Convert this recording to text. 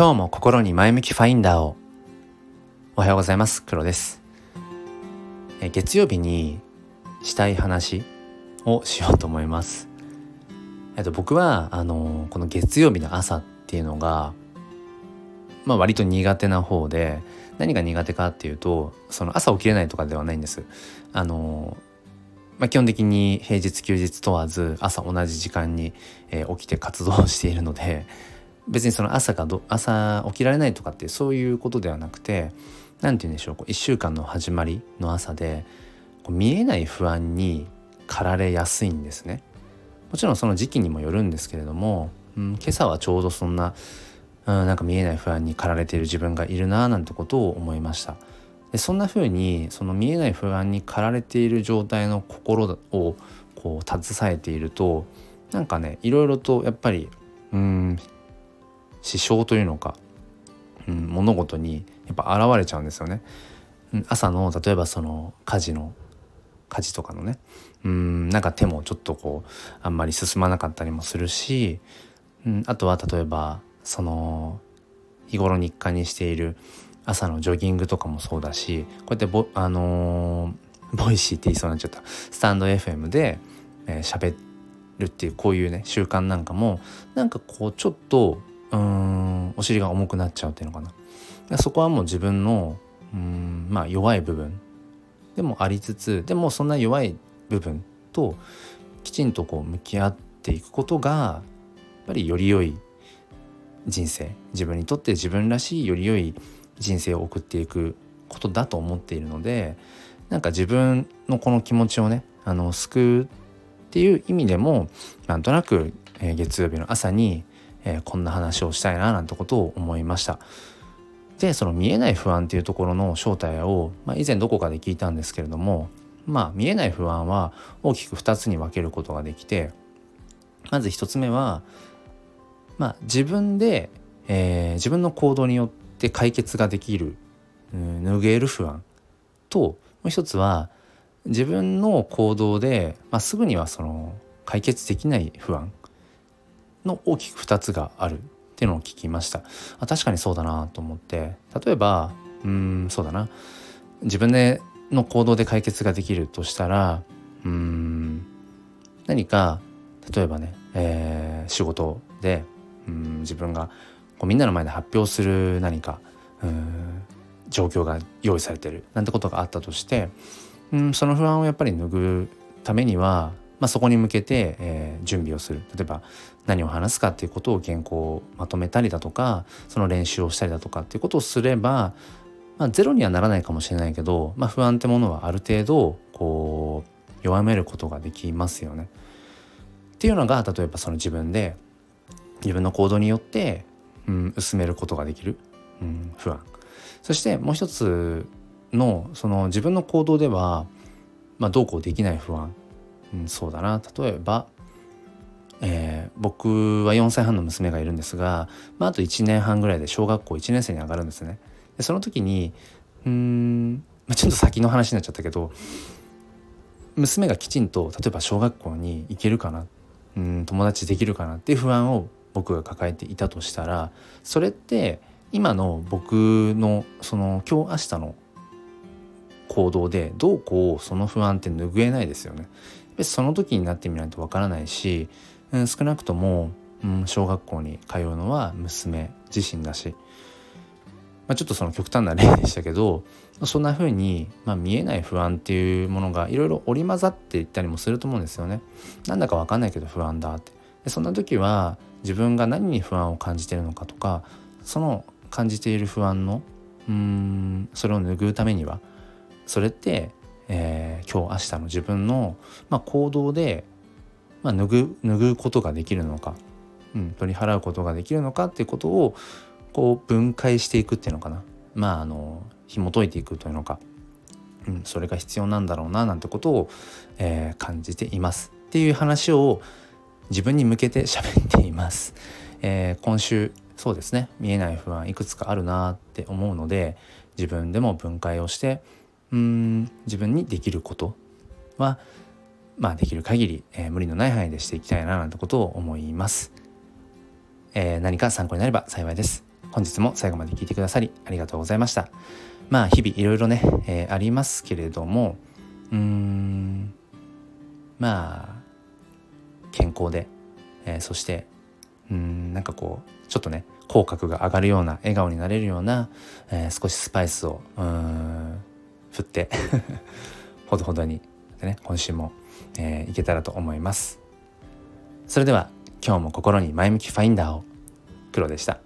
今日も心に前向きファインダーを。おはようございます。黒です。え月曜日にしたい話をしようと思います。えっと僕はあのこの月曜日の朝っていうのがまあ割と苦手な方で何が苦手かっていうとその朝起きれないとかではないんです。あのまあ、基本的に平日休日問わず朝同じ時間に、えー、起きて活動しているので別にその朝がど朝起きられないとかってそういうことではなくて何て言うんでしょうこう1週間の始まりの朝でこう見えない不安に駆られやすいんですね。もちろんその時期にもよるんですけれども、うん、今朝はちょうどそんな、うん、なんか見えない不安に駆られている自分がいるなぁなんてことを思いました。でそんな風にその見えない不安に駆られている状態の心をこう携えているとなんかねいろいろとやっぱりうん支障というのか、うん、物事にやっぱ現れちゃうんですよね。朝の例えばその家事の家事とかのねうんなんか手もちょっとこうあんまり進まなかったりもするし、うん、あとは例えばその日頃日課にしている朝のジョギングとかもそうだしこうやってボ,、あのー、ボイシーって言いそうになっちゃったスタンド FM で喋、えー、るっていうこういうね習慣なんかもなんかこうちょっとうんお尻が重くなっちゃうっていうのかな。そこはもう自分のうんまあ弱い部分。でもありつつでもそんな弱い部分ときちんとこう向き合っていくことがやっぱりより良い人生。自分にとって自分らしいより良い人生を送っていくことだと思っているのでなんか自分のこの気持ちをねあの救うっていう意味でもなんとなく、えー、月曜日の朝に、えー、こんな話をしたいななんてことを思いました。でその見えない不安っていうところの正体を、まあ、以前どこかで聞いたんですけれどもまあ見えない不安は大きく2つに分けることができてまず1つ目は、まあ、自分で、えー、自分の行動によって解決ができる、うん、拭える不安ともう一つは自分の行動で、まあ、すぐにはその解決できない不安の大きく2つがあるっていうのを聞きました。あ確かにそうだなと思って。例えばうんそうだな。自分での行動で解決ができるとしたらうん何か例えばね、えー、仕事でうん自分がこうみんなの前で発表する何か状況が用意されてるなんてことがあったとしてうんその不安をやっぱり拭うためには、まあ、そこに向けて、えー、準備をする。例えば何を話すかっていうことを原稿をまとめたりだとかその練習をしたりだとかっていうことをすれば、まあ、ゼロにはならないかもしれないけど、まあ、不安ってものはある程度こう弱めることができますよね。っていうのが例えばその自分で自分の行動によってうん、薄めることができる、うん、不安。そしてもう一つのその自分の行動では、まあ、どうこうできない不安、ん、そうだな例えば、えー、僕は4歳半の娘がいるんですが、まあ、あと1年半ぐらいで小学校1年生に上がるんですね。でその時にうん、まあ、ちょっと先の話になっちゃったけど娘がきちんと例えば小学校に行けるかなうん友達できるかなっていう不安を僕が抱えていたとしたらそれって今の僕のその今日明日の行動でどうこうその不安って拭えないですよね。その時になってみないとわからないし、うん、少なくとも、うん、小学校に通うのは娘自身だし、まあ、ちょっとその極端な例でしたけどそんな風に、まあ、見えない不安っていうものがいろいろ織り交ざっていったりもすると思うんですよね。なんだかわかんないけど不安だって。でそんな時は自分が何に不安を感じてるのかとかその感じている不安のうんそれを拭うためにはそれって、えー、今日明日の自分の、まあ、行動で、まあ、拭拭うことができるのか、うん、取り払うことができるのかっていうことをこう分解していくっていうのかな。まああの紐解いていくというのか、うん、それが必要なんだろうななんてことを、えー、感じています。っていう話を自分に向けて喋っています、えー、今週そうですね。見えない不安いくつかあるなって思うので自分でも分解をしてうん自分にできることはまあできる限り、えー、無理のない範囲でしていきたいななんてことを思います、えー、何か参考になれば幸いです。本日も最後まで聞いてくださりありがとうございました。まあ日々いろいろね、えー、ありますけれどもうんまあ健康で、えー、そしてうんなんかこうちょっとね口角が上がるような笑顔になれるような、えー、少しスパイスをうん振って ほどほどにでね今週も、えー、いけたらと思います。それでは今日も心に前向きファインダーを黒でした。